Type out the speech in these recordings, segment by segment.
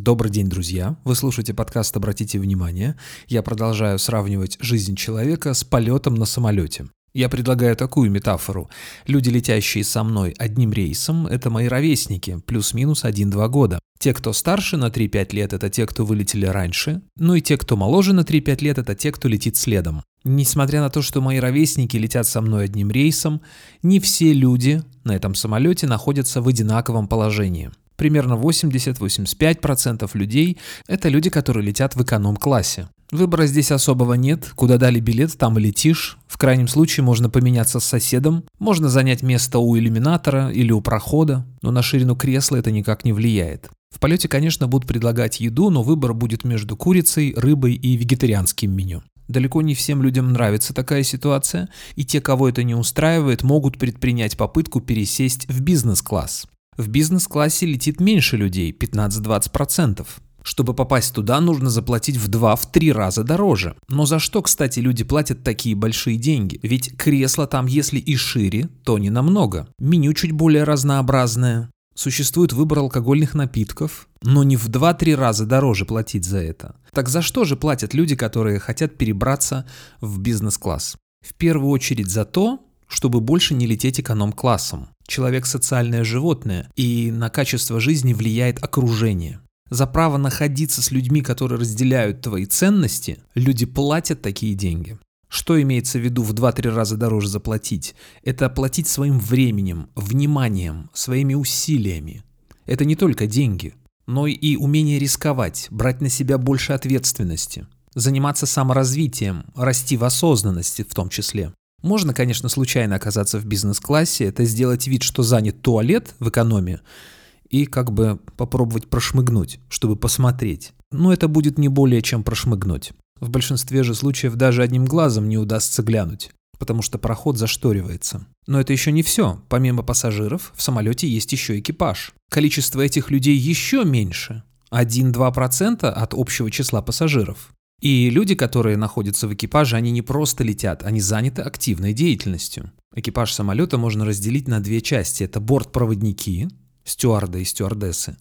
Добрый день, друзья! Вы слушаете подкаст «Обратите внимание». Я продолжаю сравнивать жизнь человека с полетом на самолете. Я предлагаю такую метафору. Люди, летящие со мной одним рейсом, это мои ровесники, плюс-минус 1-2 года. Те, кто старше на 3-5 лет, это те, кто вылетели раньше. Ну и те, кто моложе на 3-5 лет, это те, кто летит следом. Несмотря на то, что мои ровесники летят со мной одним рейсом, не все люди на этом самолете находятся в одинаковом положении. Примерно 80-85% людей – это люди, которые летят в эконом-классе. Выбора здесь особого нет, куда дали билет, там и летишь. В крайнем случае можно поменяться с соседом, можно занять место у иллюминатора или у прохода, но на ширину кресла это никак не влияет. В полете, конечно, будут предлагать еду, но выбор будет между курицей, рыбой и вегетарианским меню. Далеко не всем людям нравится такая ситуация, и те, кого это не устраивает, могут предпринять попытку пересесть в бизнес-класс. В бизнес-классе летит меньше людей, 15-20%. Чтобы попасть туда, нужно заплатить в 2-3 раза дороже. Но за что, кстати, люди платят такие большие деньги? Ведь кресло там, если и шире, то не намного. Меню чуть более разнообразное. Существует выбор алкогольных напитков, но не в 2-3 раза дороже платить за это. Так за что же платят люди, которые хотят перебраться в бизнес-класс? В первую очередь за то, чтобы больше не лететь эконом-классом. Человек – социальное животное, и на качество жизни влияет окружение. За право находиться с людьми, которые разделяют твои ценности, люди платят такие деньги. Что имеется в виду в 2-3 раза дороже заплатить? Это платить своим временем, вниманием, своими усилиями. Это не только деньги, но и умение рисковать, брать на себя больше ответственности, заниматься саморазвитием, расти в осознанности в том числе. Можно, конечно, случайно оказаться в бизнес-классе, это сделать вид, что занят туалет в экономе, и как бы попробовать прошмыгнуть, чтобы посмотреть. Но это будет не более чем прошмыгнуть. В большинстве же случаев даже одним глазом не удастся глянуть, потому что проход зашторивается. Но это еще не все. Помимо пассажиров, в самолете есть еще экипаж. Количество этих людей еще меньше. 1-2% от общего числа пассажиров. И люди, которые находятся в экипаже, они не просто летят, они заняты активной деятельностью. Экипаж самолета можно разделить на две части. Это бортпроводники, стюарды и стюардессы,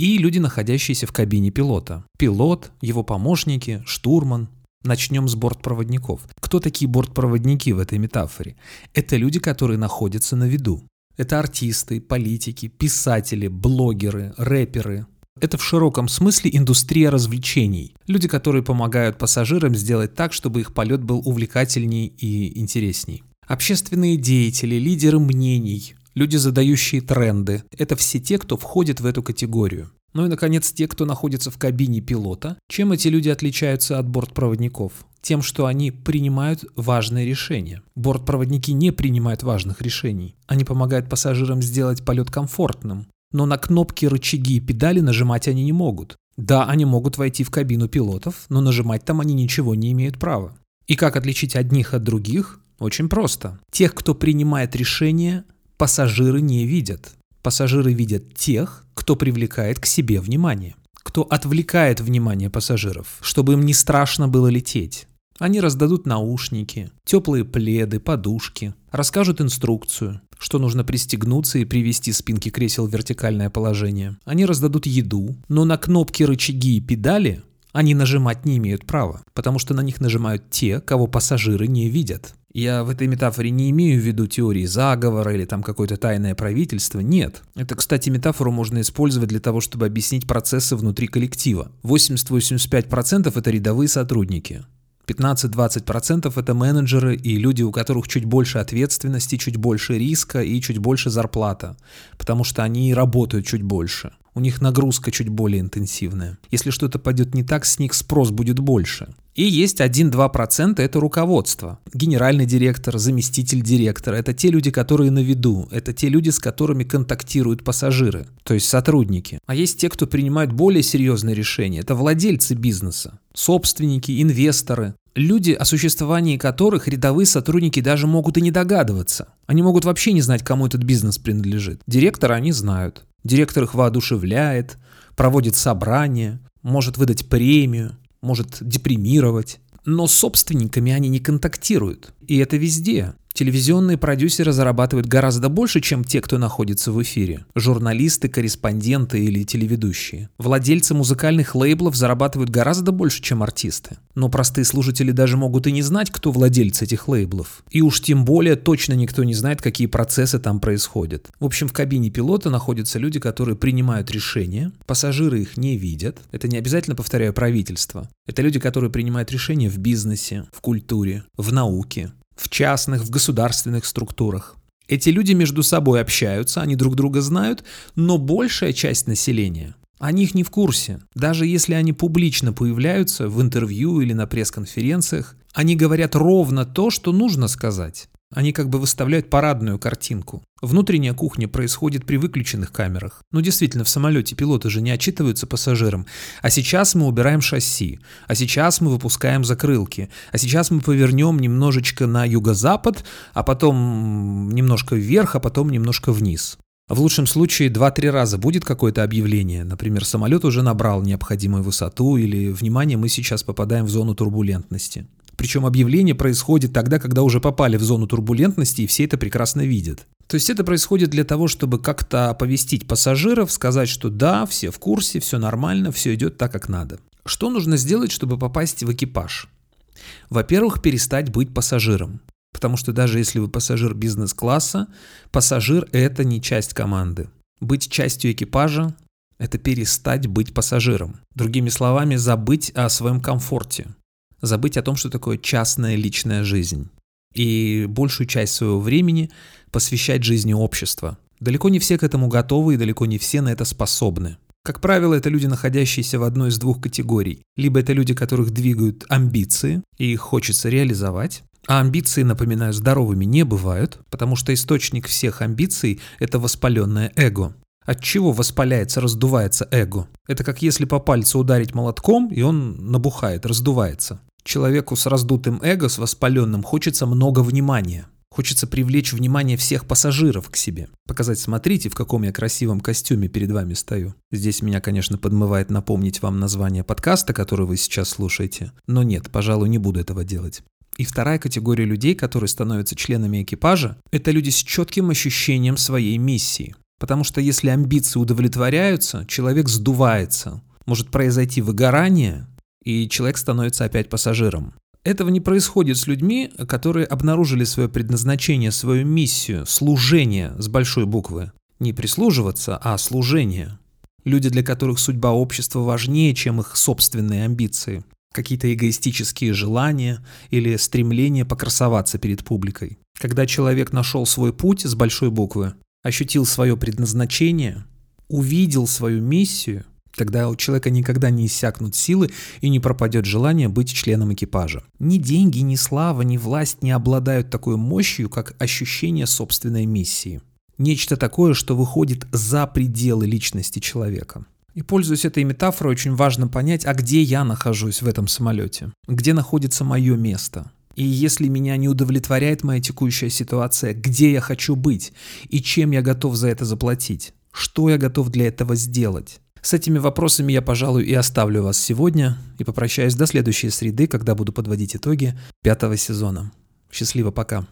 и люди, находящиеся в кабине пилота. Пилот, его помощники, штурман. Начнем с бортпроводников. Кто такие бортпроводники в этой метафоре? Это люди, которые находятся на виду. Это артисты, политики, писатели, блогеры, рэперы, это в широком смысле индустрия развлечений. Люди, которые помогают пассажирам сделать так, чтобы их полет был увлекательней и интересней. Общественные деятели, лидеры мнений, люди, задающие тренды – это все те, кто входит в эту категорию. Ну и, наконец, те, кто находится в кабине пилота. Чем эти люди отличаются от бортпроводников? Тем, что они принимают важные решения. Бортпроводники не принимают важных решений. Они помогают пассажирам сделать полет комфортным но на кнопки, рычаги и педали нажимать они не могут. Да, они могут войти в кабину пилотов, но нажимать там они ничего не имеют права. И как отличить одних от других? Очень просто. Тех, кто принимает решения, пассажиры не видят. Пассажиры видят тех, кто привлекает к себе внимание, кто отвлекает внимание пассажиров, чтобы им не страшно было лететь. Они раздадут наушники, теплые пледы, подушки, расскажут инструкцию, что нужно пристегнуться и привести спинки кресел в вертикальное положение. Они раздадут еду, но на кнопки, рычаги и педали они нажимать не имеют права, потому что на них нажимают те, кого пассажиры не видят. Я в этой метафоре не имею в виду теории заговора или там какое-то тайное правительство. Нет. Это, кстати, метафору можно использовать для того, чтобы объяснить процессы внутри коллектива. 80-85% это рядовые сотрудники. 15-20% это менеджеры и люди, у которых чуть больше ответственности, чуть больше риска и чуть больше зарплата, потому что они работают чуть больше. У них нагрузка чуть более интенсивная. Если что-то пойдет не так, с них спрос будет больше. И есть 1-2% это руководство. Генеральный директор, заместитель директора – это те люди, которые на виду. Это те люди, с которыми контактируют пассажиры, то есть сотрудники. А есть те, кто принимают более серьезные решения. Это владельцы бизнеса, собственники, инвесторы. Люди, о существовании которых рядовые сотрудники даже могут и не догадываться. Они могут вообще не знать, кому этот бизнес принадлежит. Директора они знают. Директор их воодушевляет, проводит собрания, может выдать премию, может депримировать. Но с собственниками они не контактируют. И это везде. Телевизионные продюсеры зарабатывают гораздо больше, чем те, кто находится в эфире. Журналисты, корреспонденты или телеведущие. Владельцы музыкальных лейблов зарабатывают гораздо больше, чем артисты. Но простые слушатели даже могут и не знать, кто владельцы этих лейблов. И уж тем более точно никто не знает, какие процессы там происходят. В общем, в кабине пилота находятся люди, которые принимают решения, пассажиры их не видят. Это не обязательно, повторяю, правительство. Это люди, которые принимают решения в бизнесе, в культуре, в науке, в частных, в государственных структурах. Эти люди между собой общаются, они друг друга знают, но большая часть населения о них не в курсе. Даже если они публично появляются в интервью или на пресс-конференциях, они говорят ровно то, что нужно сказать. Они как бы выставляют парадную картинку. Внутренняя кухня происходит при выключенных камерах. Ну действительно, в самолете пилоты же не отчитываются пассажирам. А сейчас мы убираем шасси. А сейчас мы выпускаем закрылки. А сейчас мы повернем немножечко на юго-запад, а потом немножко вверх, а потом немножко вниз. В лучшем случае 2-3 раза будет какое-то объявление. Например, самолет уже набрал необходимую высоту или, внимание, мы сейчас попадаем в зону турбулентности. Причем объявление происходит тогда, когда уже попали в зону турбулентности, и все это прекрасно видят. То есть это происходит для того, чтобы как-то оповестить пассажиров, сказать, что да, все в курсе, все нормально, все идет так, как надо. Что нужно сделать, чтобы попасть в экипаж? Во-первых, перестать быть пассажиром. Потому что даже если вы пассажир бизнес-класса, пассажир – это не часть команды. Быть частью экипажа – это перестать быть пассажиром. Другими словами, забыть о своем комфорте, забыть о том, что такое частная личная жизнь. И большую часть своего времени посвящать жизни общества. Далеко не все к этому готовы и далеко не все на это способны. Как правило, это люди, находящиеся в одной из двух категорий. Либо это люди, которых двигают амбиции, и их хочется реализовать. А амбиции, напоминаю, здоровыми не бывают, потому что источник всех амбиций – это воспаленное эго. От чего воспаляется, раздувается эго? Это как если по пальцу ударить молотком, и он набухает, раздувается. Человеку с раздутым эго, с воспаленным, хочется много внимания. Хочется привлечь внимание всех пассажиров к себе. Показать, смотрите, в каком я красивом костюме перед вами стою. Здесь меня, конечно, подмывает напомнить вам название подкаста, который вы сейчас слушаете. Но нет, пожалуй, не буду этого делать. И вторая категория людей, которые становятся членами экипажа, это люди с четким ощущением своей миссии. Потому что если амбиции удовлетворяются, человек сдувается. Может произойти выгорание, и человек становится опять пассажиром. Этого не происходит с людьми, которые обнаружили свое предназначение, свою миссию, служение с большой буквы. Не прислуживаться, а служение. Люди, для которых судьба общества важнее, чем их собственные амбиции. Какие-то эгоистические желания или стремление покрасоваться перед публикой. Когда человек нашел свой путь с большой буквы, ощутил свое предназначение, увидел свою миссию, Тогда у человека никогда не иссякнут силы и не пропадет желание быть членом экипажа. Ни деньги, ни слава, ни власть не обладают такой мощью, как ощущение собственной миссии. Нечто такое, что выходит за пределы личности человека. И пользуясь этой метафорой, очень важно понять, а где я нахожусь в этом самолете? Где находится мое место? И если меня не удовлетворяет моя текущая ситуация, где я хочу быть? И чем я готов за это заплатить? Что я готов для этого сделать? С этими вопросами я, пожалуй, и оставлю вас сегодня и попрощаюсь до следующей среды, когда буду подводить итоги пятого сезона. Счастливо, пока.